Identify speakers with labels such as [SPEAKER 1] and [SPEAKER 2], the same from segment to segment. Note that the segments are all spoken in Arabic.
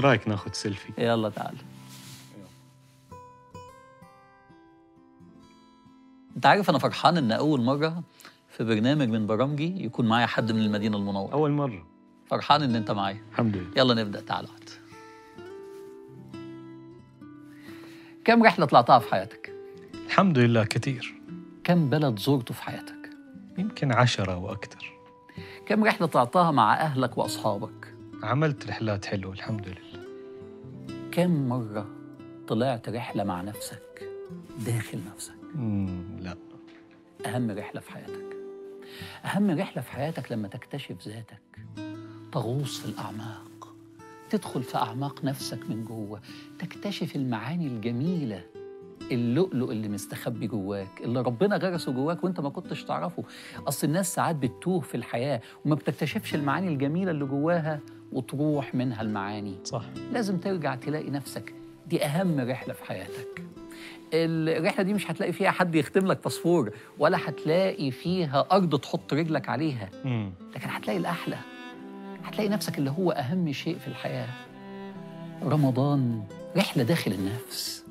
[SPEAKER 1] إيش رايك ناخذ سيلفي؟
[SPEAKER 2] يلا تعال. انت عارف أنا فرحان ان اول مرة في برنامج من برامجي يكون معايا حد من المدينة المنورة.
[SPEAKER 1] أول مرة.
[SPEAKER 2] فرحان إن أنت معايا.
[SPEAKER 1] الحمد لله.
[SPEAKER 2] يلا نبدأ تعال اقعد كم رحلة طلعتها في حياتك؟
[SPEAKER 1] الحمد لله كثير.
[SPEAKER 2] كم بلد زرته في حياتك؟
[SPEAKER 1] يمكن عشرة وأكثر
[SPEAKER 2] كم رحلة طلعتها مع أهلك وأصحابك؟
[SPEAKER 1] عملت رحلات حلوة الحمد لله.
[SPEAKER 2] كم مرة طلعت رحلة مع نفسك داخل نفسك؟
[SPEAKER 1] مم لا.
[SPEAKER 2] أهم رحلة في حياتك. أهم رحلة في حياتك لما تكتشف ذاتك تغوص في الأعماق تدخل في أعماق نفسك من جوه تكتشف المعاني الجميلة اللؤلؤ اللي مستخبي جواك اللي ربنا غرسه جواك وأنت ما كنتش تعرفه. أصل الناس ساعات بتتوه في الحياة وما بتكتشفش المعاني الجميلة اللي جواها وتروح منها المعاني.
[SPEAKER 1] صح.
[SPEAKER 2] لازم ترجع تلاقي نفسك. دي أهم رحلة في حياتك. الرحلة دي مش هتلاقي فيها حد يختم لك باسبور ولا هتلاقي فيها أرض تحط رجلك عليها.
[SPEAKER 1] مم.
[SPEAKER 2] لكن هتلاقي الأحلى. هتلاقي نفسك اللي هو أهم شيء في الحياة. رمضان رحلة داخل النفس.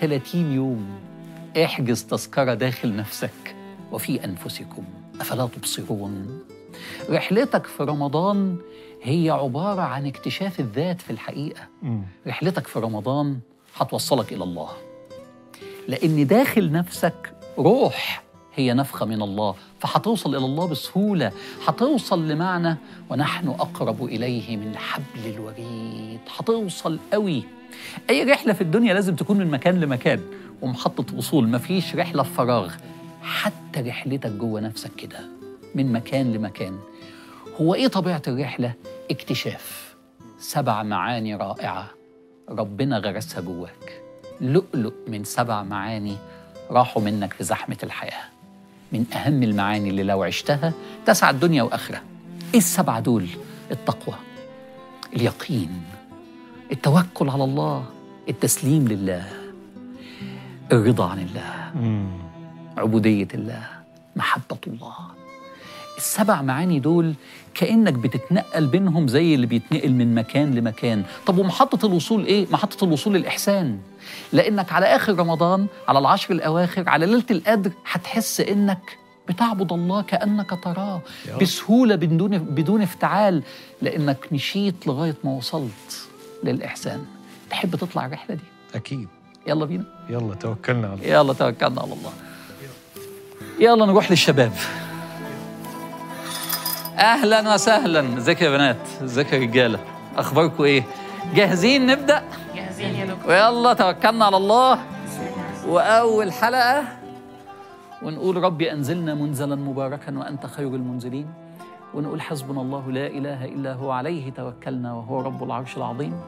[SPEAKER 2] 30 يوم احجز تذكرة داخل نفسك. وفي أنفسكم أفلا تبصرون. رحلتك في رمضان هي عبارة عن اكتشاف الذات في الحقيقة.
[SPEAKER 1] مم.
[SPEAKER 2] رحلتك في رمضان هتوصلك إلى الله. لأن داخل نفسك روح هي نفخة من الله. فهتوصل إلى الله بسهولة. هتوصل لمعنى ونحن أقرب إليه من حبل الوريد. هتوصل قوي. أي رحلة في الدنيا لازم تكون من مكان لمكان ومحطة وصول. مفيش رحلة في فراغ. حتى رحلتك جوه نفسك كده من مكان لمكان. هو إيه طبيعة الرحلة؟ اكتشاف. سبع معاني رائعة. ربنا غرسها جواك لؤلؤ من سبع معاني راحوا منك في زحمة الحياة. من أهم المعاني اللي لو عشتها تسعد دنيا وآخرة. إيه السبعة دول؟ التقوى اليقين التوكل على الله التسليم لله الرضا عن الله. عبودية الله محبة الله. السبع معاني دول كأنك بتتنقل بينهم زي اللي بيتنقل من مكان لمكان. طب ومحطة الوصول إيه؟ محطة الوصول الإحسان لأنك على آخر رمضان على العشر الأواخر على ليلة القدر هتحس إنك بتعبد الله كأنك تراه. بسهولة بدون بدون افتعال لأنك مشيت لغاية ما وصلت للإحسان. تحب تطلع الرحلة دي؟
[SPEAKER 1] أكيد.
[SPEAKER 2] يلا بينا.
[SPEAKER 1] يلا توكلنا على الله.
[SPEAKER 2] يلا توكلنا على الله. يلا نروح للشباب. أهلا وسهلا. ازيك يا بنات؟ ازيك يا رجالة؟ أخباركم إيه؟ جاهزين نبدأ؟
[SPEAKER 3] جاهزين يا دكتور.
[SPEAKER 2] ويلا توكلنا على الله. وأول حلقة ونقول ربي أنزلنا منزلا مباركا وأنت خير المنزلين. ونقول حسبنا الله لا إله إلا هو عليه توكلنا وهو رب العرش العظيم.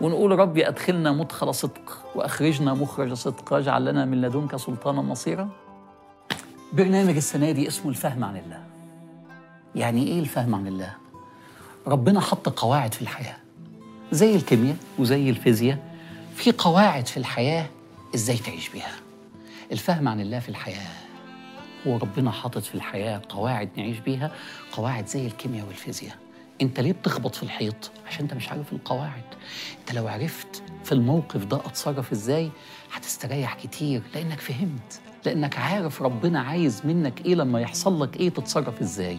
[SPEAKER 2] ونقول ربي أدخلنا مدخل صدق وأخرجنا مخرج صدق. واجعل لنا من لدنك سلطانا نصيرا. برنامج السنة دي اسمه الفهم عن الله. يعني إيه الفهم عن الله؟ ربنا حط قواعد في الحياة زي الكيمياء وزي الفيزياء في قواعد في الحياة إزاي تعيش بيها. الفهم عن الله في الحياة هو ربنا حاطط في الحياة قواعد نعيش بيها قواعد زي الكيمياء والفيزياء. أنت ليه بتخبط في الحيط؟ عشان أنت مش عارف القواعد. أنت لو عرفت في الموقف ده أتصرف إزاي هتستريح كتير لأنك فهمت لأنك عارف ربنا عايز منك إيه لما يحصل لك إيه تتصرف إزاي.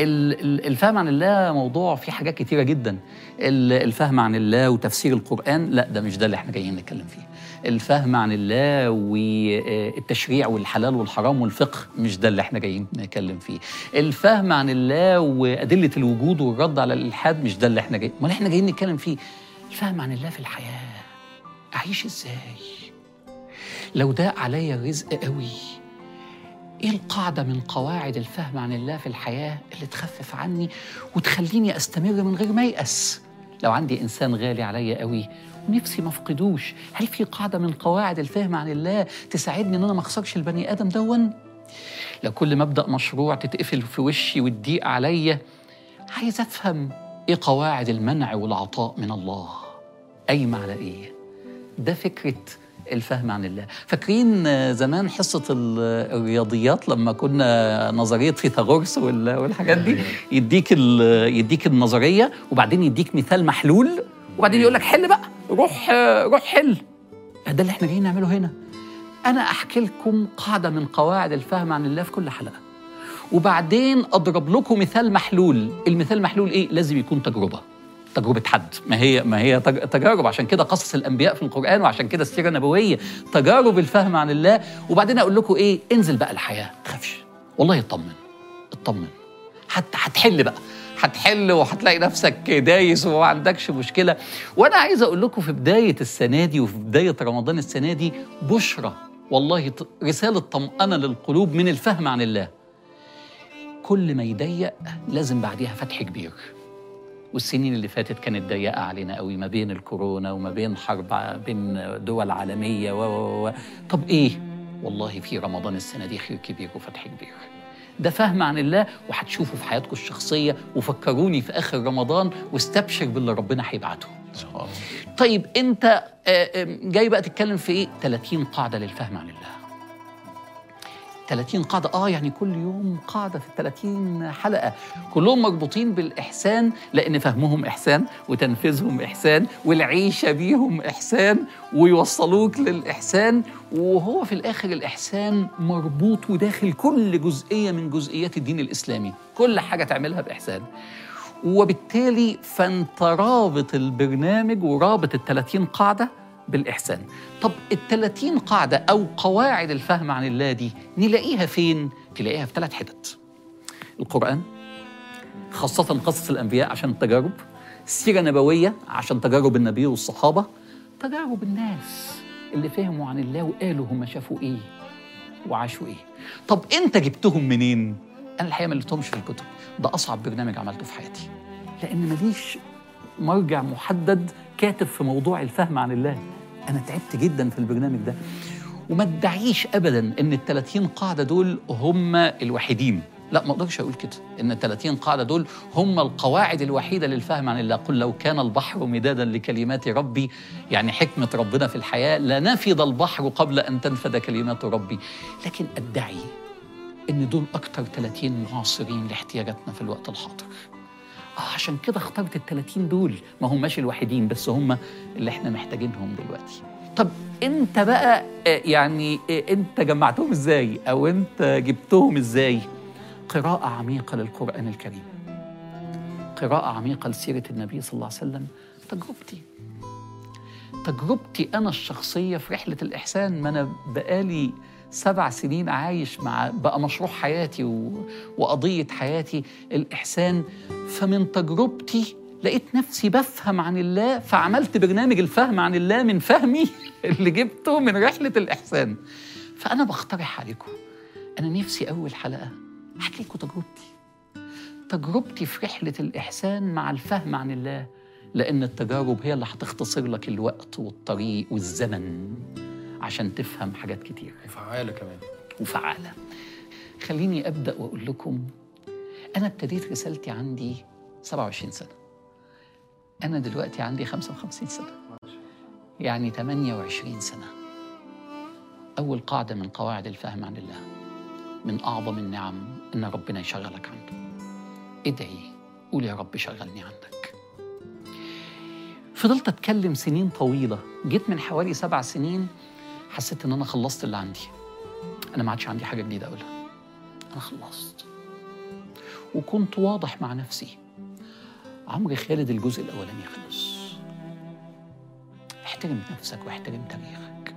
[SPEAKER 2] الفهم عن الله موضوع فيه حاجات كتيرة جدا. ال- الفهم عن الله وتفسير القرآن لا ده مش ده اللي إحنا جايين نتكلم فيه. الفهم عن الله والتشريع والحلال والحرام والفقه مش ده اللي إحنا جايين نتكلم فيه. الفهم عن الله وأدلة الوجود والرد على الإلحاد مش ده اللي إحنا جايين امال إحنا جايين نتكلم فيه. الفهم عن الله في الحياة أعيش إزاي؟ لو ضاق عليا الرزق قوي إيه القاعده من قواعد الفهم عن الله في الحياة اللي تخفف عني وتخليني أستمر من غير ما يأس. لو عندي إنسان غالي عليا قوي ونفسي ما أفقدوش هل في قاعدة من قواعد الفهم عن الله تساعدني إن أنا ما أخسرش البني آدم دون؟ لو كل ما أبدأ مشروع تتقفل في وشي وتضيق عليا عايز أفهم إيه قواعد المنع والعطاء من الله؟ قايمة على إيه؟ ده فكرة الفهم عن الله. فاكرين آه، زمان حصة ال- الرياضيات لما كنا نظرية فيثاغورس وال- والحاجات دي؟ يديك ال- يديك النظرية وبعدين يديك مثال محلول وبعدين يقول لك حل بقى. روح روح حل. ده اللي إحنا جايين نعمله هنا. أنا أحكي لكم قاعدة من قواعد الفهم عن الله في كل حلقة. وبعدين أضرب لكم مثال محلول. المثال محلول إيه؟ لازم يكون تجربة. تجربة حد. ما هي ما هي تج- تجارب. عشان كده قصص الأنبياء في القرآن وعشان كده السيرة النبوية. تجارب الفهم عن الله. وبعدين أقول لكم إيه؟ انزل بقى الحياة. تخافش. والله اطمن. اطمن. حتى هتحل بقى. هتحل وهتلاقي نفسك دايس وما عندكش مشكلة. وأنا عايز أقول لكم في بداية السنة دي وفي بداية رمضان السنة دي بشرى. والله ط- رسالة طمأنة للقلوب من الفهم عن الله. كل ما يضيق لازم بعديها فتح كبير. والسنين اللي فاتت كانت ضيقة علينا قوي ما بين الكورونا وما بين حرب بين دول عالمية و و و طب إيه؟ والله في رمضان السنة دي خير كبير وفتح كبير. ده فهم عن الله وهتشوفوا في حياتكم الشخصية وفكروني في آخر رمضان واستبشر باللي ربنا هيبعته. طيب أنت آه، آه، جاي بقى تتكلم في إيه 30 قاعدة للفهم عن الله 30 قاعدة. آه يعني كل يوم قاعدة في ال 30 حلقة. كلهم مربوطين بالإحسان لأن فهمهم إحسان وتنفيذهم إحسان والعيشة بيهم إحسان ويوصلوك للإحسان. وهو في الآخر الإحسان مربوط وداخل كل جزئية من جزئيات الدين الإسلامي. كل حاجة تعملها بإحسان. وبالتالي فانت رابط البرنامج ورابط ال 30 قاعدة بالإحسان. طب ال 30 قاعدة أو قواعد الفهم عن الله دي نلاقيها فين؟ تلاقيها في ثلاث حتت. القرآن خاصة قصص الأنبياء عشان التجارب السيرة النبوية عشان تجارب النبي والصحابة تجارب الناس اللي فهموا عن الله وقالوا هم شافوا إيه وعاشوا إيه طب أنت جبتهم منين؟ أنا الحقيقة ما لقيتهمش في الكتب ده أصعب برنامج عملته في حياتي لأن ماليش مرجع محدد كاتب في موضوع الفهم عن الله أنا تعبت جدا في البرنامج ده. وما ادعيش ابدا إن ال 30 قاعدة دول هم الوحيدين. لا ما أقدرش أقول كده. إن ال 30 قاعدة دول هم القواعد الوحيدة للفهم عن الله. قل لو كان البحر مدادا لكلمات ربي يعني حكمة ربنا في الحياة لنفد البحر قبل أن تنفد كلمات ربي. لكن أدعي إن دول أكتر 30 معاصرين لاحتياجاتنا في الوقت الحاضر. آه عشان كده اخترت ال 30 دول. ما هماش الوحيدين بس هم اللي إحنا محتاجينهم دلوقتي. طب انت بقى آه، يعني آه، انت جمعتهم إزاي؟ أو انت جبتهم إزاي؟ قراءة عميقة للقرآن الكريم. قراءة عميقة لسيرة النبي صلى الله عليه وسلم. تجربتي. تجربتي أنا الشخصية في رحلة الإحسان ما أنا بقالي سبع سنين عايش مع بقى مشروع حياتي و... وقضية حياتي الإحسان. فمن تجربتي لقيت نفسي بفهم عن الله فعملت برنامج الفهم عن الله من فهمي اللي جبته من رحلة الإحسان. فأنا بقترح عليكم أنا نفسي أول حلقة أحكي لكم تجربتي. تجربتي في رحلة الإحسان مع الفهم عن الله لأن التجارب هي اللي هتختصر لك الوقت والطريق والزمن. عشان تفهم حاجات كتير.
[SPEAKER 3] وفعالة كمان.
[SPEAKER 2] وفعالة. خليني أبدأ وأقول لكم أنا ابتديت رسالتي عندي 27 سنة. أنا دلوقتي عندي 55 سنة. يعني 28 سنة. أول قاعدة من قواعد الفهم عن الله. من أعظم النعم إن ربنا يشغلك عنده. ادعي قول يا رب شغلني عندك. فضلت أتكلم سنين طويلة. جيت من حوالي سبع سنين حسيت إن أنا خلصت اللي عندي. أنا ما عادش عندي حاجة جديدة أقولها. أنا خلصت. وكنت واضح مع نفسي. عمرو خالد الجزء الأولاني خلص. احترم نفسك واحترم تاريخك.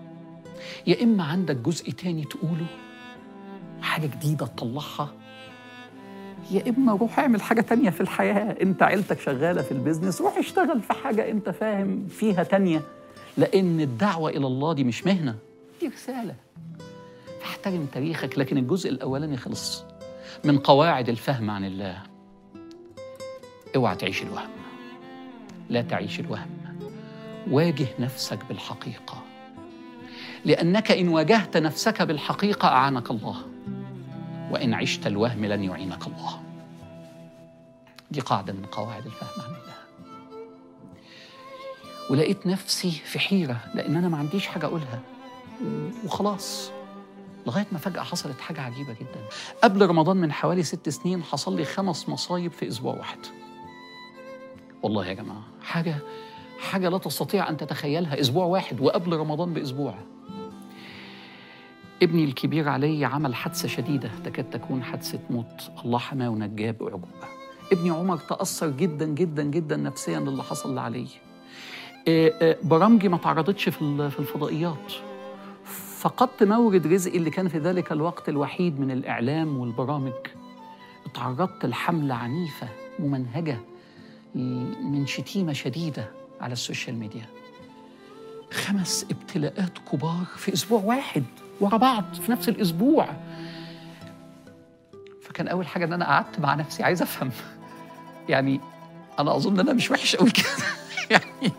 [SPEAKER 2] يا إما عندك جزء تاني تقوله حاجة جديدة تطلعها. يا إما روح اعمل حاجة تانية في الحياة. أنت عيلتك شغالة في البيزنس روح اشتغل في حاجة أنت فاهم فيها تانية. لأن الدعوة إلى الله دي مش مهنة. دي رسالة. فاحترم تاريخك لكن الجزء الأولاني خلص. من قواعد الفهم عن الله. اوعى تعيش الوهم. لا تعيش الوهم. واجه نفسك بالحقيقة. لأنك إن واجهت نفسك بالحقيقة أعانك الله. وإن عشت الوهم لن يعينك الله. دي قاعدة من قواعد الفهم عن الله. ولقيت نفسي في حيرة لأن أنا ما عنديش حاجة أقولها. وخلاص. لغاية ما فجأة حصلت حاجة عجيبة جدا. قبل رمضان من حوالي ست سنين حصل لي خمس مصايب في أسبوع واحد. والله يا جماعة حاجة حاجة لا تستطيع أن تتخيلها. أسبوع واحد وقبل رمضان بأسبوع. ابني الكبير علي عمل حادثة شديدة تكاد تكون حادثة موت. الله حماه ونجاه بأعجوبة ابني عمر تأثر جدا جدا جدا نفسيا للي حصل لعلي. آه، برامجي ما تعرضتش في ال- في الفضائيات. فقدت مورد رزقي اللي كان في ذلك الوقت الوحيد من الإعلام والبرامج. اتعرضت لحملة عنيفة ممنهجة من شتيمة شديدة على ال social media. خمس ابتلاءات كبار في أسبوع واحد ورا بعض في نفس الأسبوع. فكان أول حاجة إن أنا قعدت مع نفسي عايز أفهم. يعني أنا أظن إن أنا مش وحش أوي كده.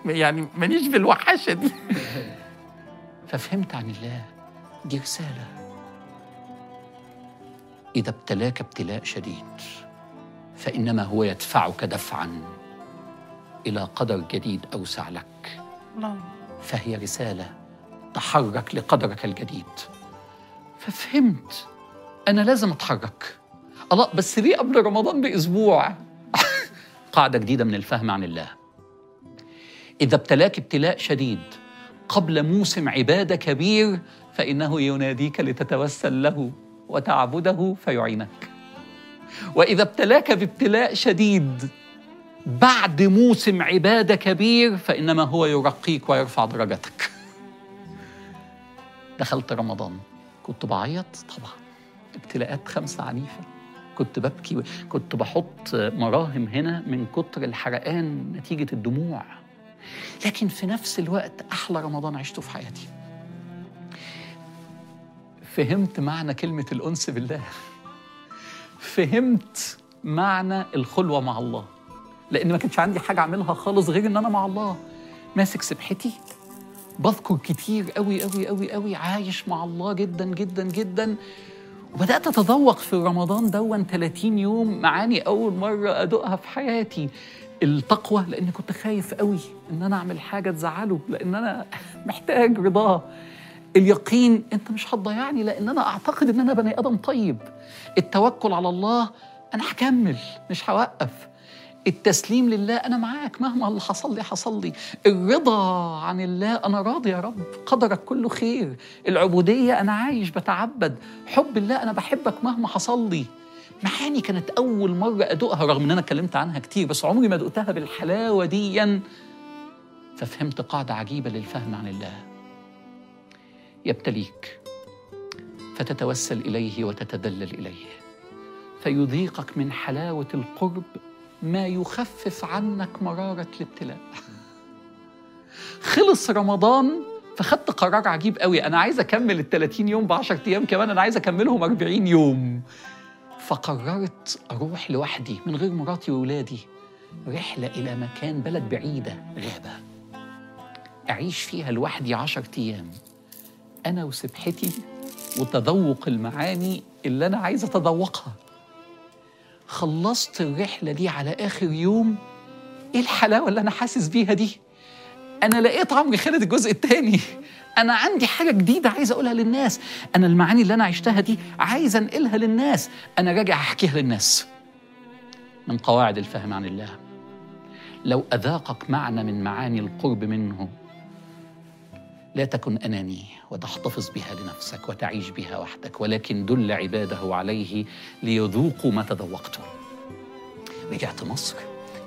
[SPEAKER 2] يعني يعني مانيش بالوحشة دي. ففهمت عن الله. دي رسالة. إذا ابتلاك ابتلاء شديد فإنما هو يدفعك دفعا إلى قدر جديد أوسع لك.
[SPEAKER 3] الله.
[SPEAKER 2] فهي رسالة تحرك لقدرك الجديد. ففهمت. أنا لازم أتحرك. الله بس ليه قبل رمضان بأسبوع؟ قاعدة جديدة من الفهم عن الله. إذا ابتلاك ابتلاء شديد قبل موسم عبادة كبير فإنه يناديك لتتوسل له وتعبده فيعينك. وإذا ابتلاك بابتلاء شديد بعد موسم عبادة كبير فإنما هو يرقيك ويرفع درجتك. دخلت رمضان كنت بعيط طبعا. ابتلاءات خمسة عنيفة. كنت ببكي كنت بحط مراهم هنا من كتر الحرقان نتيجة الدموع. لكن في نفس الوقت أحلى رمضان عشته في حياتي. فهمت معنى كلمة الأنس بالله. فهمت معنى الخلوة مع الله. لأن ما كانش عندي حاجة أعملها خالص غير إن أنا مع الله. ماسك سبحتي بذكر كتير قوي قوي قوي قوي عايش مع الله جدا جدا جدا. وبدأت أتذوق في رمضان دون 30 يوم معاني أول مرة أدوقها في حياتي. التقوى لأن كنت خايف قوي إن أنا أعمل حاجة تزعله لأن أنا محتاج رضاه اليقين أنت مش هتضيعني لأن أنا أعتقد إن أنا بني آدم طيب. التوكل على الله أنا هكمل مش هوقف. التسليم لله أنا معاك مهما اللي حصل لي حصل لي. الرضا عن الله أنا راضي يا رب قدرك كله خير. العبودية أنا عايش بتعبد. حب الله أنا بحبك مهما حصل لي. معاني كانت أول مرة أدوقها رغم إن أنا اتكلمت عنها كتير بس عمري ما دقتها بالحلاوة ديا ففهمت قاعدة عجيبة للفهم عن الله. يبتليك فتتوسل إليه وتتدلل إليه. فيذيقك من حلاوة القرب ما يخفف عنك مرارة الابتلاء. خلص رمضان فخدت قرار عجيب قوي. أنا عايز أكمل ال 30 يوم ب 10 أيام كمان أنا عايز أكملهم 40 يوم. فقررت أروح لوحدي من غير مراتي وولادي. رحلة إلى مكان بلد بعيدة غابة. أعيش فيها لوحدي 10 أيام. أنا وسبحتي وتذوق المعاني اللي أنا عايز أتذوقها. خلصت الرحلة دي على آخر يوم. إيه الحلاوة اللي أنا حاسس بيها دي؟ أنا لقيت عمرو خالد الجزء الثاني أنا عندي حاجة جديدة عايز أقولها للناس. أنا المعاني اللي أنا عشتها دي عايز أنقلها للناس. أنا راجع أحكيها للناس. من قواعد الفهم عن الله. لو أذاقك معنى من معاني القرب منه لا تكن أناني وتحتفظ بها لنفسك وتعيش بها وحدك ولكن دل عباده عليه ليذوقوا ما تذوقته رجعت مصر.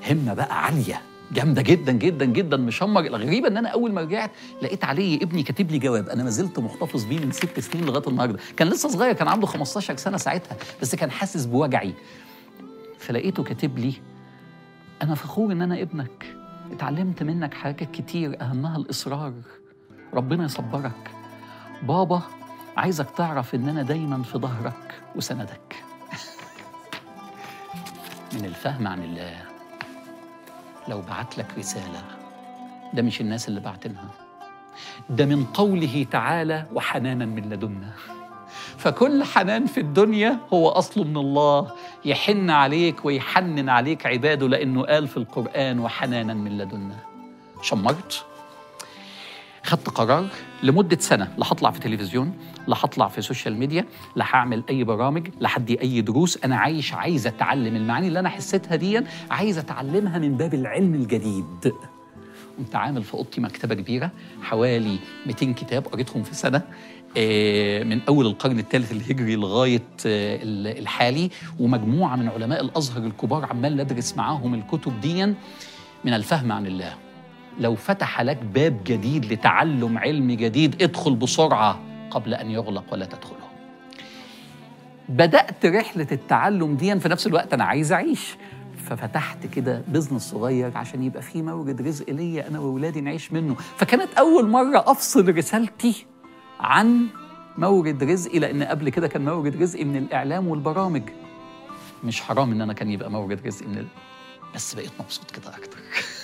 [SPEAKER 2] همة بقى عالية. جامدة جدا جدا جدا مشمر. الغريبة إن أنا أول ما رجعت لقيت علي ابني كاتب لي جواب. أنا ما زلت محتفظ بيه من ست سنين لغاية النهاردة. كان لسه صغير كان عنده 15 سنة ساعتها بس كان حاسس بوجعي. فلقيته كاتب لي أنا فخور إن أنا ابنك. اتعلمت منك حاجات كتير أهمها الإصرار. ربنا يصبرك. بابا عايزك تعرف إن أنا دايما في ظهرك وسندك. من الفهم عن الله. لو بعت لك رسالة. ده مش الناس اللي بعتنها ده من قوله تعالى وحنانا من لدنا. فكل حنان في الدنيا هو اصله من الله. يحن عليك ويحنن عليك عباده لأنه قال في القرآن وحنانا من لدنا. شمرت؟ خدت قرار لمدة سنة. لا هطلع في تلفزيون لا هطلع في social media لا هعمل أي برامج لا هدي أي دروس. أنا عايش عايز أتعلم المعاني اللي أنا حسيتها دي عايز أتعلمها من باب العلم الجديد. كنت عامل في أوضتي مكتبة كبيرة حوالي 200 كتاب قريتهم في سنة آه، من أول القرن الثالث الهجري لغاية آه، ال- الحالي. ومجموعة من علماء الأزهر الكبار عمال ندرس معاهم الكتب دي من الفهم عن الله. لو فتح لك باب جديد لتعلم علم جديد ادخل بسرعة قبل أن يغلق ولا تدخله. بدأت رحلة التعلم دي في نفس الوقت أنا عايز أعيش. ففتحت كده بزنس صغير عشان يبقى فيه مورد رزق ليا أنا واولادي نعيش منه. فكانت أول مرة أفصل رسالتي عن مورد رزقي لأن قبل كده كان مورد رزقي من الإعلام والبرامج. مش حرام إن أنا كان يبقى مورد رزقي من ال... بس بقيت مبسوط كده أكتر.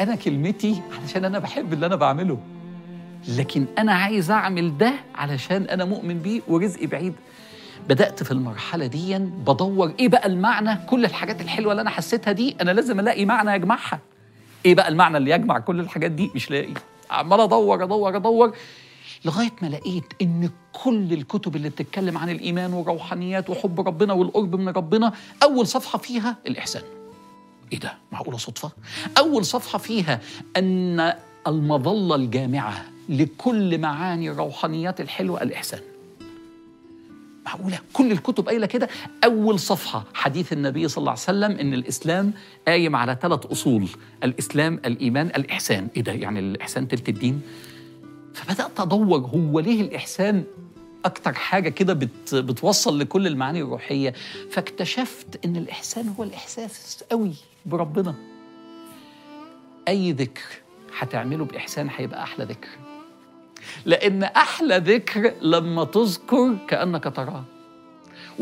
[SPEAKER 2] أنا كلمتي علشان أنا بحب اللي أنا بعمله. لكن أنا عايز أعمل ده علشان أنا مؤمن بيه ورزقي بعيد. بدأت في المرحلة دي بدور إيه بقى المعنى كل الحاجات الحلوة اللي أنا حسيتها دي أنا لازم ألاقي معنى يجمعها إيه بقى المعنى اللي يجمع كل الحاجات دي؟ مش لاقي. عمال أدور أدور أدور لغاية ما لقيت إن كل الكتب اللي بتتكلم عن الإيمان والروحانيات وحب ربنا والقرب من ربنا أول صفحة فيها الإحسان. إيه ده؟ معقولة صدفة؟ أول صفحة فيها أن المظلة الجامعة لكل معاني الروحانيات الحلوة الإحسان. معقولة؟ كل الكتب قايلة كده؟ أول صفحة حديث النبي صلى الله عليه وسلم إن الإسلام قايم على ثلاث أصول. الإسلام الإيمان الإحسان. إيه ده؟ يعني الإحسان تلت الدين؟ فبدأت ادور هو ليه الإحسان أكتر حاجة كده بت بتوصل لكل المعاني الروحية. فاكتشفت إن الإحسان هو الإحساس قوي بربنا. أي ذكر هتعمله بإحسان هيبقى أحلى ذكر. لأن أحلى ذكر لما تذكر كأنك تراه.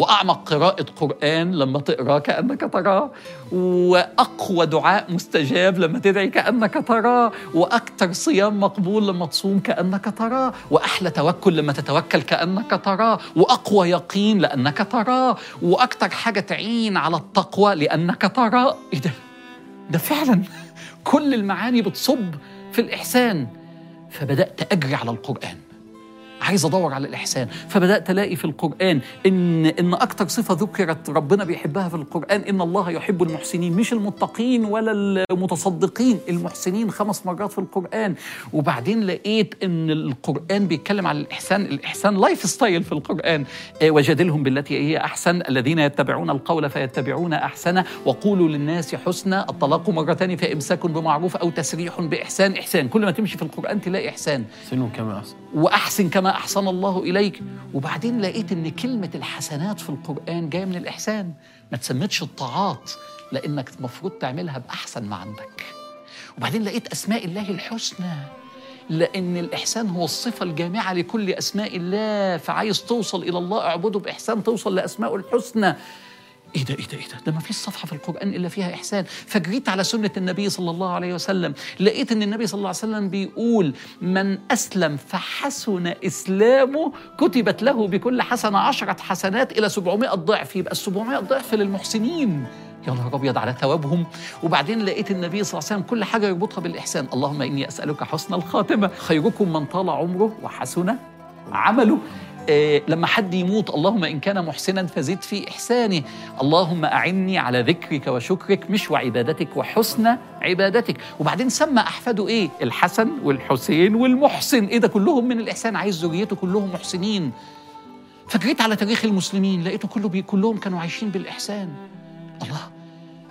[SPEAKER 2] وأعمق قراءة قرآن لما تقراه كأنك تراه وأقوى دعاء مستجاب لما تدعي كأنك تراه وأكثر صيام مقبول لما تصوم كأنك تراه وأحلى توكل لما تتوكل كأنك تراه وأقوى يقين لأنك تراه وأكثر حاجة تعين على التقوى لأنك تراه. إيه ده؟ ده فعلا كل المعاني بتصب في الإحسان. فبدأت أجري على القرآن. عايز أدور على الإحسان. فبدأت ألاقي في القرآن ان إن أكتر صفة ذكرت ربنا بيحبها في القرآن إن الله يحب المحسنين مش المتقين ولا المتصدقين المحسنين خمس مرات في القرآن. وبعدين لقيت إن القرآن بيتكلم على الاحسان الإحسان lifestyle في القرآن. آه، وجادلهم بالتي هي أحسن الذين يتبعون القول فيتبعون احسنه وقولوا للناس حسنى الطلاق مرتان فإمساك بمعروف أو تسريح بإحسان. إحسان كل ما تمشي في القرآن تلاقي إحسان.
[SPEAKER 3] سنوا كما أحسن.
[SPEAKER 2] وأحسن كما أحسن الله إليك. وبعدين لقيت إن كلمة الحسنات في القرآن جاية من الإحسان. ما تسمتش الطاعات لأنك المفروض تعملها بأحسن ما عندك. وبعدين لقيت أسماء الله الحسنى. لأن الإحسان هو الصفة الجامعة لكل أسماء الله. فعايز توصل إلى الله أعبده بإحسان توصل لاسمائه الحسنى. إيه ده إيه ده إيه ده؟ ده ما فيش صفحة في القرآن إلا فيها إحسان. فجريت على سنة النبي صلى الله عليه وسلم لقيت إن النبي صلى الله عليه وسلم بيقول من أسلم فحسن إسلامه كتبت له بكل حسنة عشرة حسنات إلى 700 ضعف. يبقى ال 700 ضعف للمحسنين. يا نهار أبيض على ثوابهم. وبعدين لقيت النبي صلى الله عليه وسلم كل حاجة يربطها بالإحسان. اللهم إني أسألك حسن الخاتمة. خيركم من طال عمره وحسن عمله. لما حد يموت اللهم إن كان محسنا فزد في إحسانه. اللهم أعني على ذكرك وشكرك مش وعبادتك وحسن عبادتك. وبعدين سمى احفاده إيه؟ الحسن والحسين والمحسن. إيه ده؟ كلهم من الإحسان. عايز ذريته كلهم محسنين. فجريت على تاريخ المسلمين لقيته كله بي كلهم كانوا عايشين بالإحسان. الله.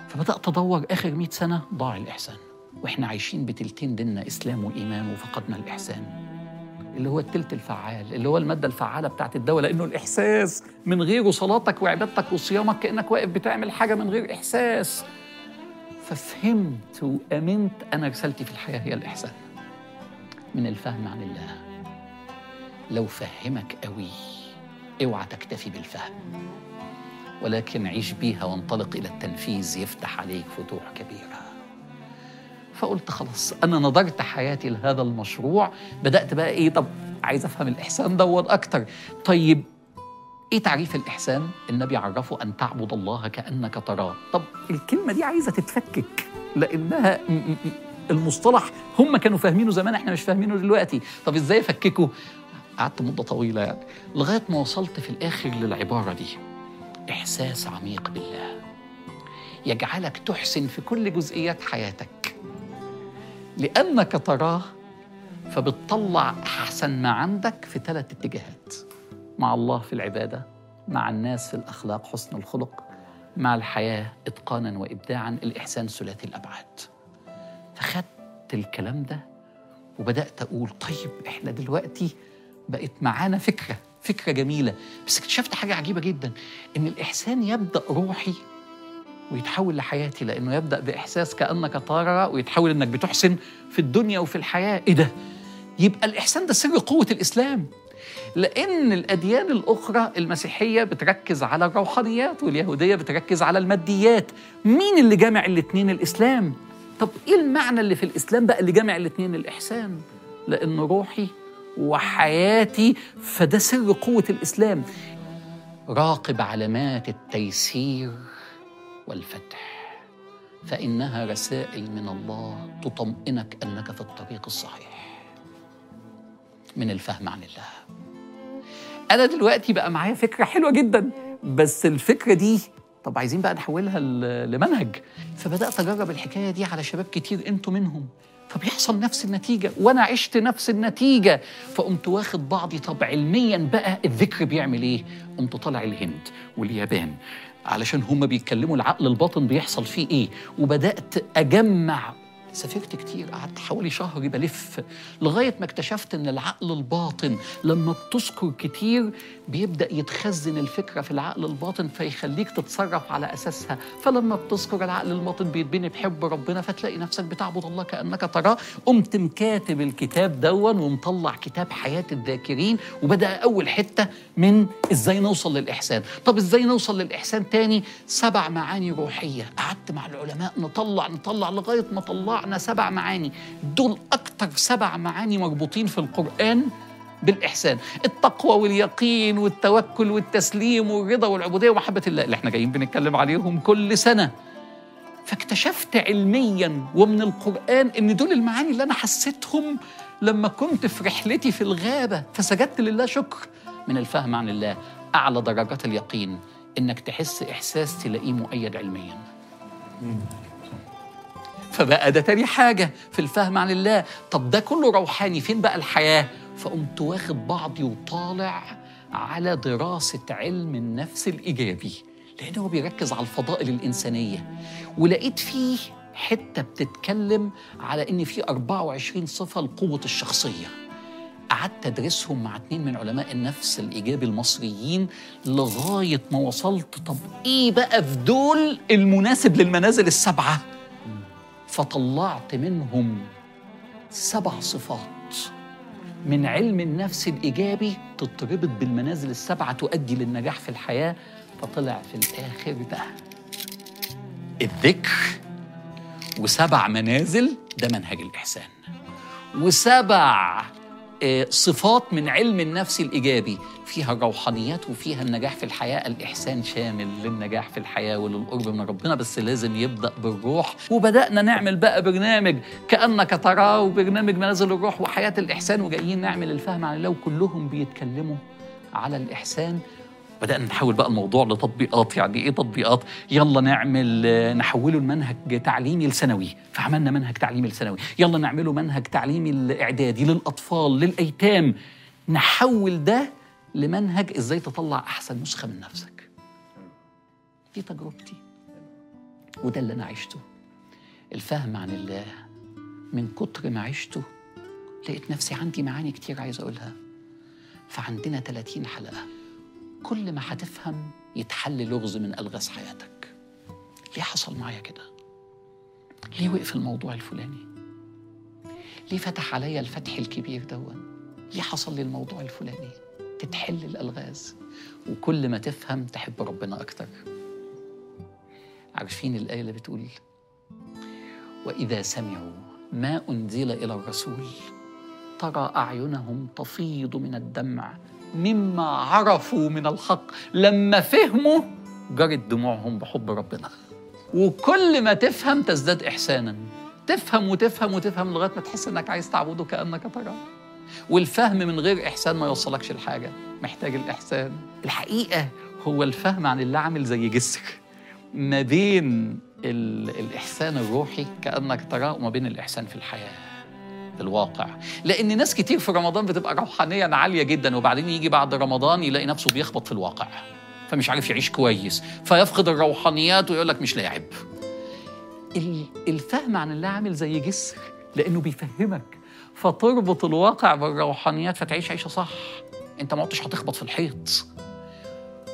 [SPEAKER 2] فبدأت أدور. آخر 100 سنة ضاع الإحسان. وإحنا عايشين بتلتين ديننا إسلام وإيمان وفقدنا الإحسان. اللي هو التلت الفعال اللي هو المادة الفعالة بتاعت الدواء لأنه الإحساس من غيره صلاتك وعبادتك وصيامك كأنك واقف بتعمل حاجة من غير إحساس. ففهمت وأمنت أنا رسالتي في الحياة هي الإحسان. من الفهم عن الله. لو فهمك قوي اوعى تكتفي بالفهم. ولكن عيش بيها وانطلق إلى التنفيذ يفتح عليك فتوح كبيرة. فقلت خلاص أنا نظرت حياتي لهذا المشروع بدأت بقى إيه طب عايز أفهم الإحسان دوت أكتر. طيب إيه تعريف الإحسان؟ النبي عرفه أن تعبد الله كأنك تراه. طب الكلمة دي عايزة تتفكك لأنها المصطلح هم كانوا فاهمينه زمان إحنا مش فاهمينه دلوقتي. طب إزاي افككه قعدت مدة طويلة يعني. لغاية ما وصلت في الآخر للعبارة دي إحساس عميق بالله. يجعلك تحسن في كل جزئيات حياتك. لأنك تراه فبتطلع أحسن ما عندك في ثلاث اتجاهات. مع الله في العبادة مع الناس في الأخلاق حسن الخلق مع الحياة إتقانا وإبداعا الإحسان ثلاثي الأبعاد. فخدت الكلام ده وبدأت أقول طيب إحنا دلوقتي بقت معانا فكرة فكرة جميلة. بس اكتشفت حاجة عجيبة جدا إن الإحسان يبدأ روحي ويتحول لحياتي لأنه يبدأ بإحساس كأنك ترى ويتحول إنك بتحسن في الدنيا وفي الحياة. إيه ده؟ يبقى الإحسان ده سر قوة الإسلام. لأن الأديان الأخرى المسيحية بتركز على الروحانيات واليهودية بتركز على الماديات. مين اللي جامع الاتنين؟ الإسلام؟ طب إيه المعنى اللي في الإسلام بقى اللي جامع الاتنين؟ الإحسان؟ لأن روحي وحياتي فده سر قوة الإسلام. راقب علامات التيسير. والفتح. فإنها رسائل من الله تطمئنك أنك في الطريق الصحيح. من الفهم عن الله. أنا دلوقتي بقى معايا فكرة حلوة جدا. بس الفكرة دي طب عايزين بقى نحولها لمنهج. فبدأت أجرب الحكاية دي على شباب كتير أنتوا منهم. فبيحصل نفس النتيجة وأنا عشت نفس النتيجة. فقمت واخد بعضي طب علميا بقى الذكر بيعمل إيه؟ قمت طالع الهند واليابان. علشان هما بيتكلموا العقل الباطن بيحصل فيه إيه؟ وبدأت أجمع سافرت كتير قعدت حوالي شهر بلف لغاية ما اكتشفت إن العقل الباطن لما بتذكر كتير بيبدأ يتخزن الفكرة في العقل الباطن فيخليك تتصرف على أساسها. فلما بتذكر العقل الباطن بيتبني بحب ربنا فتلاقي نفسك بتعبد الله كأنك تراه. قمت مكاتب الكتاب دون ومطلع كتاب حياة الذاكرين وبدأ أول حتة من إزاي نوصل للإحسان. طب إزاي نوصل للإحسان تاني؟ سبع معاني روحية. قعدت مع العلماء نطلع نطلع لغاية ما طلعنا سبع معاني. دول أكتر سبع معاني مربوطين في القرآن بالإحسان. التقوى واليقين والتوكل والتسليم والرضا والعبودية ومحبة الله اللي إحنا جايين بنتكلم عليهم كل سنة. فاكتشفت علميا ومن القرآن إن دول المعاني اللي أنا حسيتهم لما كنت في رحلتي في الغابة فسجدت لله شكر من الفهم عن الله. أعلى درجات اليقين إنك تحس إحساس تلاقيه مؤيد علميا. فبقى ده تاني حاجة في الفهم عن الله. طب ده كله روحاني. فين بقى الحياة؟ فقمت واخد بعضي وطالع على دراسة علم النفس الإيجابي لأن هو بيركز على الفضائل الإنسانية. ولقيت فيه حتة بتتكلم على إن في 24 صفة لقوة الشخصية. قعدت أدرسهم مع اتنين من علماء النفس الإيجابي المصريين لغاية ما وصلت طب إيه بقى في دول المناسب للمنازل السبعة؟ فطلعت منهم سبع صفات. من علم النفس الإيجابي تتربط بالمنازل السبعة تؤدي للنجاح في الحياة فطلع في الآخر ده الذكر وسبع منازل ده منهج الإحسان. وسبع آه، صفات من علم النفس الإيجابي فيها الروحانيات وفيها النجاح في الحياة الإحسان شامل للنجاح في الحياة وللقرب من ربنا بس لازم يبدأ بالروح. وبدأنا نعمل بقى برنامج كأنك تراه وبرنامج منازل الروح وحياة الإحسان وجايين نعمل الفهم عن الله وكلهم بيتكلموا على الإحسان. بدأنا نحول بقى الموضوع لتطبيقات. يعني إيه تطبيقات؟ يلا نعمل نحوله لمنهج تعليمي لثانوي فعملنا منهج تعليمي لثانوي يلا نعمله منهج تعليمي الإعدادي للأطفال للأيتام. نحول ده لمنهج إزاي تطلع أحسن نسخة من نفسك دي تجربتي وده اللي أنا عشته الفهم عن الله من كتر ما عشته لقيت نفسي عندي معاني كتير عايز أقولها فعندنا 30 حلقة كل ما هتفهم يتحل لغز من ألغاز حياتك ليه حصل معايا كده؟ ليه وقف الموضوع الفلاني؟ ليه فتح عليا الفتح الكبير دون؟ ليه حصل لي الموضوع الفلاني؟ تتحل الألغاز. وكل ما تفهم تحب ربنا أكتر. عارفين الآية اللي بتقول؟ وإذا سمعوا ما أنزل إلى الرسول ترى أعينهم تفيض من الدمع مما عرفوا من الحق. لما فهموا جرت دموعهم بحب ربنا. وكل ما تفهم تزداد إحسانا. تفهم وتفهم وتفهم لغاية ما تحس إنك عايز تعبده كأنك تراه. والفهم من غير إحسان ما يوصلكش لحاجة محتاج الإحسان. الحقيقة. هو الفهم عن الله عامل زي جسر. ما بين ال- الإحسان الروحي كأنك تراه وما بين الإحسان في الحياة الواقع. لأن ناس كتير في رمضان بتبقى روحانيا عالية جدا وبعدين يجي بعد رمضان يلاقي نفسه بيخبط في الواقع فمش عارف يعيش كويس. فيفقد الروحانيات ويقول لك مش لاعب. ال- الفهم عن الله عامل زي جسر لأنه بيفهمك فتربط الواقع بالروحانيات فتعيش عيشة صح. أنت ما عدتش هتخبط في الحيط.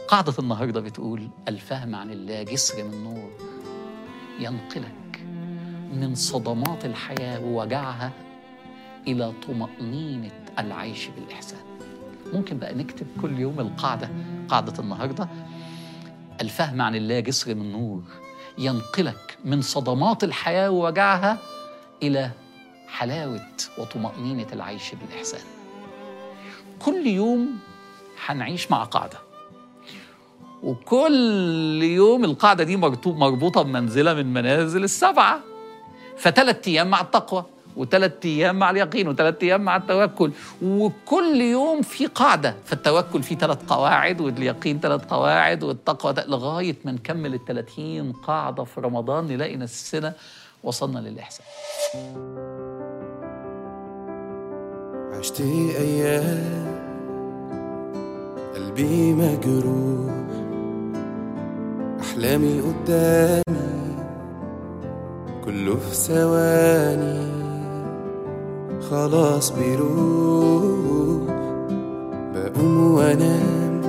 [SPEAKER 2] قاعدة النهاردة بتقول الفهم عن الله جسر من نور ينقلك من صدمات الحياة ووجعها إلى طمأنينة العيش بالإحسان. ممكن بقى نكتب كل يوم القاعدة قاعدة النهاردة. الفهم عن الله جسر من نور ينقلك من صدمات الحياة ووجعها إلى حلاوة وطمأنينة العيش بالإحسان. كل يوم هنعيش مع قاعدة. وكل يوم القاعدة دي مربوطة بمنزلة من منازل السبعة. فثلاث أيام مع التقوى وثلاث أيام مع اليقين وثلاث أيام مع التوكل. وكل يوم في قاعدة فالتوكل فيه ثلاث قواعد واليقين ثلاث قواعد والتقوى ده لغاية ما نكمل الثلاثين قاعدة في رمضان نلاقي نفسنا وصلنا للإحسان.
[SPEAKER 3] عشت أيام قلبي مجروح. أحلامي قدامي كله في ثواني. خلاص بيروح. بقوم وأنام.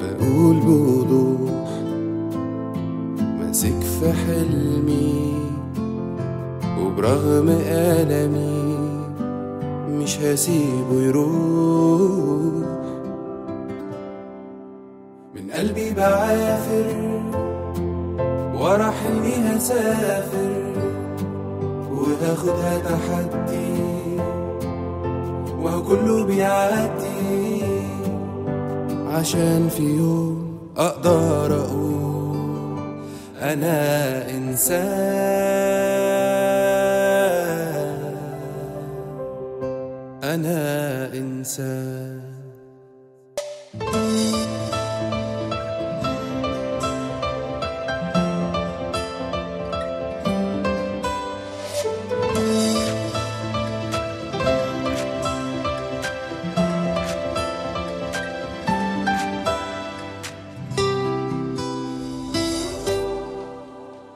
[SPEAKER 3] بقول بوضوح. ماسك في حلمي. وبرغم ألمي مش هسيبه يروح. من قلبي بعافر ورا حلمي هسافر وهاخدها تحدي وهو كله بيعدي. عشان في يوم أقدر أقول أنا إنسان. أنا إنسان.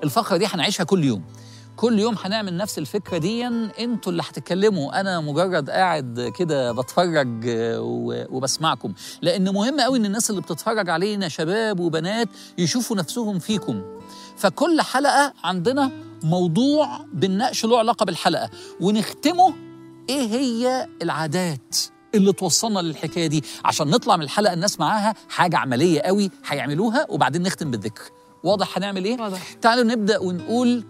[SPEAKER 2] الفقرة دي هنعيشها كل يوم. كل يوم هنعمل نفس الفكرة دي أنتوا اللي هتتكلموا. أنا مجرد قاعد كده بتفرج وبسمعكم. لأن مهم قوي إن الناس اللي بتتفرج علينا شباب وبنات يشوفوا نفسهم فيكم. فكل حلقة عندنا موضوع بالنقش له علاقة بالحلقة. ونختمه إيه هي العادات اللي توصلنا للحكاية دي؟ عشان نطلع من الحلقة الناس معاها حاجة عملية قوي هيعملوها وبعدين نختم بالذكر. واضح هنعمل إيه؟
[SPEAKER 4] واضح.
[SPEAKER 2] تعالوا نبدأ ونقول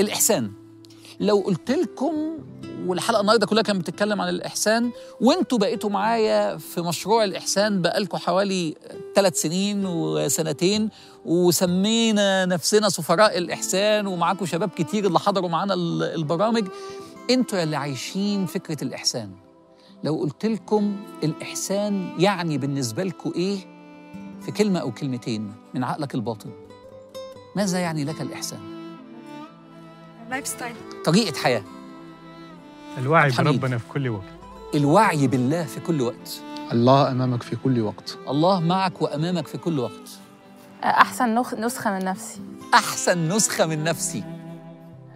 [SPEAKER 2] الإحسان. لو قلت لكم والحلقة النهارده كلها كانت بتتكلم عن الإحسان وانتوا بقيتوا معايا في مشروع الإحسان بقالكم حوالي ثلاث سنين وسنتين وسمينا نفسنا سفراء الإحسان ومعاكم شباب كتير اللي حضروا معانا ال- البرامج. أنتوا اللي عايشين فكرة الإحسان. لو قلت لكم الإحسان يعني بالنسبة لكم إيه؟ في كلمة أو كلمتين من عقلك الباطن. ماذا يعني لك
[SPEAKER 4] الإحسان؟ lifestyle
[SPEAKER 2] طريقة حياة.
[SPEAKER 1] الوعي. بربنا في كل وقت.
[SPEAKER 2] الوعي بالله في كل وقت.
[SPEAKER 5] الله أمامك في كل وقت.
[SPEAKER 2] الله معك وأمامك في كل وقت.
[SPEAKER 6] أحسن نخ- نسخة من نفسي.
[SPEAKER 2] أحسن نسخة من نفسي.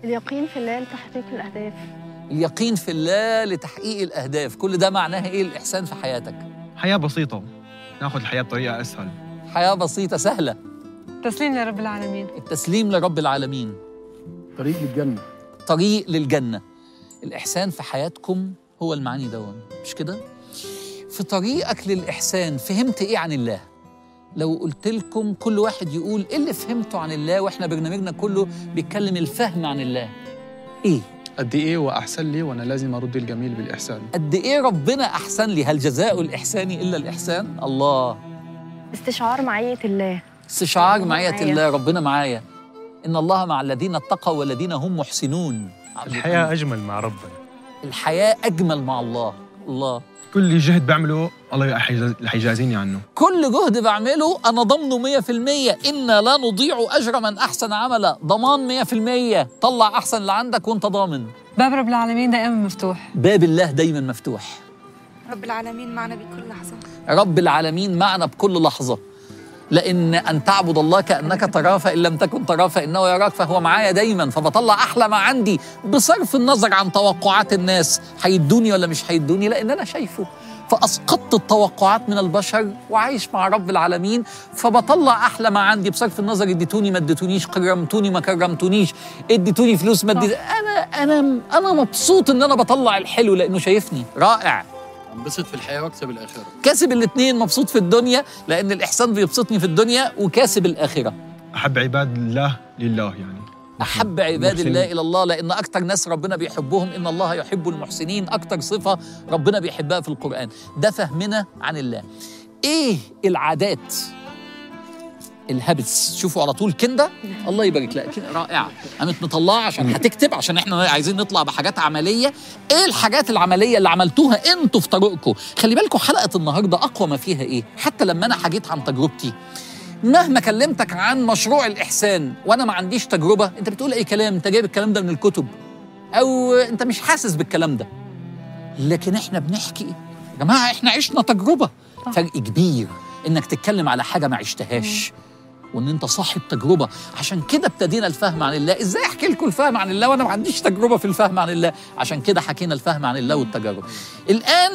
[SPEAKER 7] اليقين في الله لتحقيق الأهداف.
[SPEAKER 2] اليقين في الله لتحقيق الأهداف. كل ده معناه إيه؟ الإحسان في حياتك.
[SPEAKER 8] حياة بسيطة. ناخذ الحياة بطريقة أسهل.
[SPEAKER 2] حياة بسيطة سهلة.
[SPEAKER 4] تسليم لرب العالمين.
[SPEAKER 2] التسليم لرب العالمين.
[SPEAKER 5] طريق للجنة
[SPEAKER 2] طريق للجنة الإحسان في حياتكم هو المعاني دون مش كده؟ في طريقك للإحسان فهمت إيه عن الله؟ لو قلت لكم كل واحد يقول إيه اللي فهمته عن الله وإحنا برنامجنا كله بيتكلم الفهم عن الله إيه؟
[SPEAKER 5] قد إيه وأحسن لي وأنا لازم أرد الجميل بالإحسان
[SPEAKER 2] قد إيه ربنا أحسن لي هل جزاء الإحسان إلا الإحسان؟ الله
[SPEAKER 7] استشعار معية الله
[SPEAKER 2] استشعار معية. الله ربنا معايا إن الله مع الذين اتقوا والذين هم محسنون.
[SPEAKER 1] الحياة أجمل مع ربنا.
[SPEAKER 2] الحياة أجمل مع الله. الله.
[SPEAKER 8] كل جهد بعمله الله حيجاز- رح يجازيني عنه.
[SPEAKER 2] كل جهد بعمله أنا ضمنه مية في المية. إنا لا نضيع أجر من أحسن عملا. ضمان مية في المية. طلع أحسن اللي عندك وأنت ضامن.
[SPEAKER 4] باب رب العالمين دائما مفتوح.
[SPEAKER 2] باب الله دايما مفتوح.
[SPEAKER 9] رب العالمين معنا بكل لحظة.
[SPEAKER 2] رب العالمين معنا بكل لحظة. لأن أن تعبد الله كأنك تراه فإن لم تكن تراه فإنه يراك فهو معايا دايما. فبطلع أحلى ما عندي بصرف النظر عن توقعات الناس. هيدوني ولا مش هيدوني؟ لأن أنا شايفه. فأسقطت التوقعات من البشر وعايش مع رب العالمين. فبطلع أحلى ما عندي بصرف النظر. اديتوني ما اديتونيش كرمتوني ما كرمتونيش. اديتوني فلوس ما اديت أنا أنا أنا مبسوط إن أنا بطلع الحلو لأنه شايفني. رائع.
[SPEAKER 5] انبسط في الحياة واكسب الآخرة.
[SPEAKER 2] كاسب الاثنين مبسوط في الدنيا لأن الإحسان بيبسطني في الدنيا وكاسب الآخرة.
[SPEAKER 8] أحب عباد الله لله يعني.
[SPEAKER 2] أحب عباد. الله إلى الله لأن أكتر ناس ربنا بيحبهم إن الله يحب المحسنين أكتر صفة ربنا بيحبها في القرآن. ده فهمنا عن الله. إيه العادات الهابتس. شوفوا على طول كنده الله يبارك لك. كده رائعة. قامت مطلعة عشان هتكتب عشان إحنا عايزين نطلع بحاجات عملية. إيه الحاجات العملية اللي عملتوها أنتوا في طريقكم خلي بالكم حلقة النهارده أقوى ما فيها إيه؟ حتى لما أنا حكيت عن تجربتي. مهما كلمتك عن مشروع الإحسان وأنا ما عنديش تجربة أنت بتقول أي كلام أنت جايب الكلام ده من الكتب. أو أنت مش حاسس بالكلام ده. لكن إحنا بنحكي. يا جماعة إحنا عشنا تجربة. فرق كبير إنك تتكلم على حاجة ما عشتهاش. وإن أنت صاحب تجربة. عشان كده ابتدينا الفهم عن الله. إزاي أحكي لكم الفهم عن الله وأنا ما عنديش تجربة في الفهم عن الله؟ عشان كده حكينا الفهم عن الله والتجارب. الآن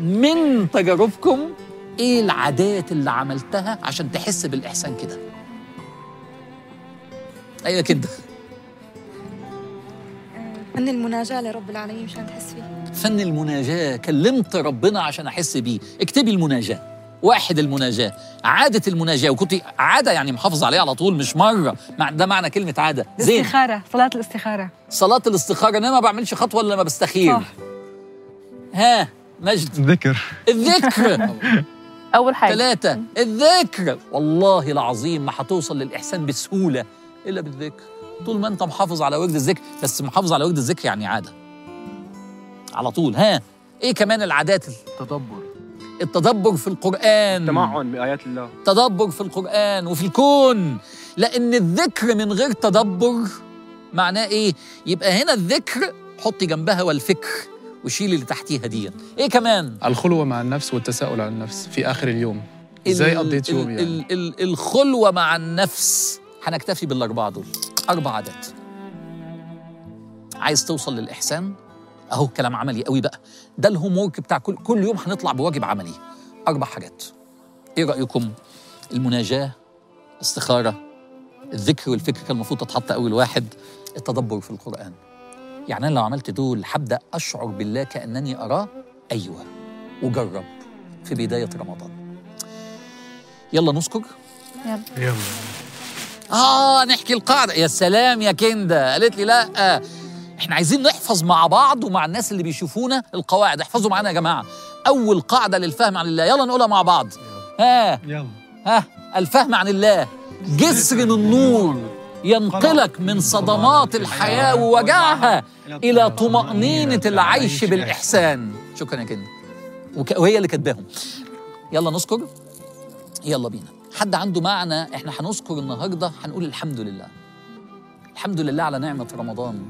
[SPEAKER 2] من تجاربكم إيه العادات اللي عملتها عشان تحس بالإحسان كده؟ أيوه كده.
[SPEAKER 9] فن المناجاة لرب العالمين مشان تحس فيه.
[SPEAKER 2] فن المناجاة. كلمت ربنا عشان أحس بيه. اكتبي المناجاة. واحد المناجاة. عاده المناجاة وكنت عادة يعني محافظ عليها على طول مش مرة. مع ده معنى كلمة عادة. زين.
[SPEAKER 4] الاستخارة صلاة الاستخارة.
[SPEAKER 2] صلاة الاستخارة أنا ما بعملش خطوة إلا لما بستخير.
[SPEAKER 4] صح.
[SPEAKER 2] ها مجد.
[SPEAKER 8] ذكر
[SPEAKER 2] الذكر.
[SPEAKER 6] أول حاجة.
[SPEAKER 2] ثلاثة. الذكر. والله العظيم ما هتوصل للإحسان بسهولة إلا بالذكر. طول ما أنت محافظ على ورد الذكر بس محافظ على ورد الذكر يعني عادة. على طول. ها. إيه كمان العادات؟
[SPEAKER 8] تدبر
[SPEAKER 2] التدبر في القرآن.
[SPEAKER 8] تمعن بآيات الله.
[SPEAKER 2] تدبر في القرآن وفي الكون. لأن الذكر من غير تدبر معناه إيه؟ يبقى هنا الذكر حطي جنبها والفكر وشيلي اللي تحتيها دي. إيه كمان؟
[SPEAKER 5] الخلوة مع النفس والتساؤل عن النفس في آخر اليوم. إزاي
[SPEAKER 2] ال-
[SPEAKER 5] قضيت
[SPEAKER 2] ال-
[SPEAKER 5] يومي يعني؟
[SPEAKER 2] ال- ال- الخلوة مع النفس. هنكتفي بالأربعة دول. أربع عادات. عايز توصل للإحسان؟ أهو كلام عملي قوي بقى. ده الهوم ورك بتاع كل كل يوم هنطلع بواجب عملي. أربع حاجات. إيه رأيكم؟ المناجاة استخارة الذكر والفكر كان المفروض تتحط أول واحد التدبر في القرآن. يعني أنا لو عملت دول هبدأ أشعر بالله كأنني أراه؟ أيوه. وجرب في بداية رمضان. يلا نذكر.
[SPEAKER 1] يلا.
[SPEAKER 2] آه نحكي القاعدة. يا سلام يا كنده قالت لي لا. إحنا عايزين نحفظ مع بعض ومع الناس اللي بيشوفونا القواعد. احفظوا معانا يا جماعة. أول قاعدة للفهم عن الله. يلا نقولها مع بعض. ها.
[SPEAKER 1] يلا.
[SPEAKER 2] ها. الفهم عن الله. جسر النور ينقلك من صدمات الحياة ووجعها إلى طمأنينة العيش بالإحسان. شكرا يا كنده وك- وهي اللي كاتباهم. يلا نذكر. يلا بينا. حد عنده معنى إحنا هنذكر النهارده؟ هنقول الحمد لله. الحمد لله على نعمة رمضان.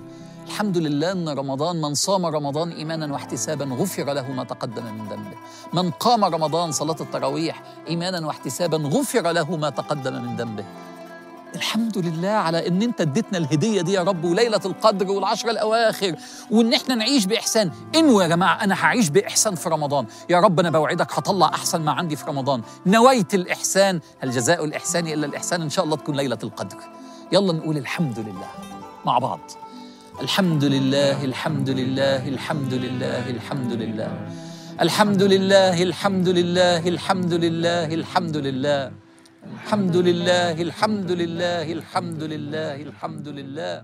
[SPEAKER 2] الحمد لله أن رمضان من صام رمضان إيمانا واحتسابا غفر له ما تقدم من ذنبه. من قام رمضان صلاة التراويح إيمانا واحتسابا غفر له ما تقدم من ذنبه. الحمد لله على إن أنت اديتنا الهدية دي يا رب وليلة القدر والعشر الأواخر وإن إحنا نعيش بإحسان. انووا يا جماعة أنا هعيش بإحسان في رمضان. يا رب أنا بوعدك هطلع أحسن ما عندي في رمضان. نويت الإحسان هل جزاء الإحسان إلا الإحسان؟ إن شاء الله تكون ليلة القدر. يلا نقول الحمد لله مع بعض. الحمد لله الحمد لله الحمد لله الحمد لله الحمد لله الحمد لله الحمد لله الحمد لله الحمد لله الحمد لله الحمد لله الحمد لله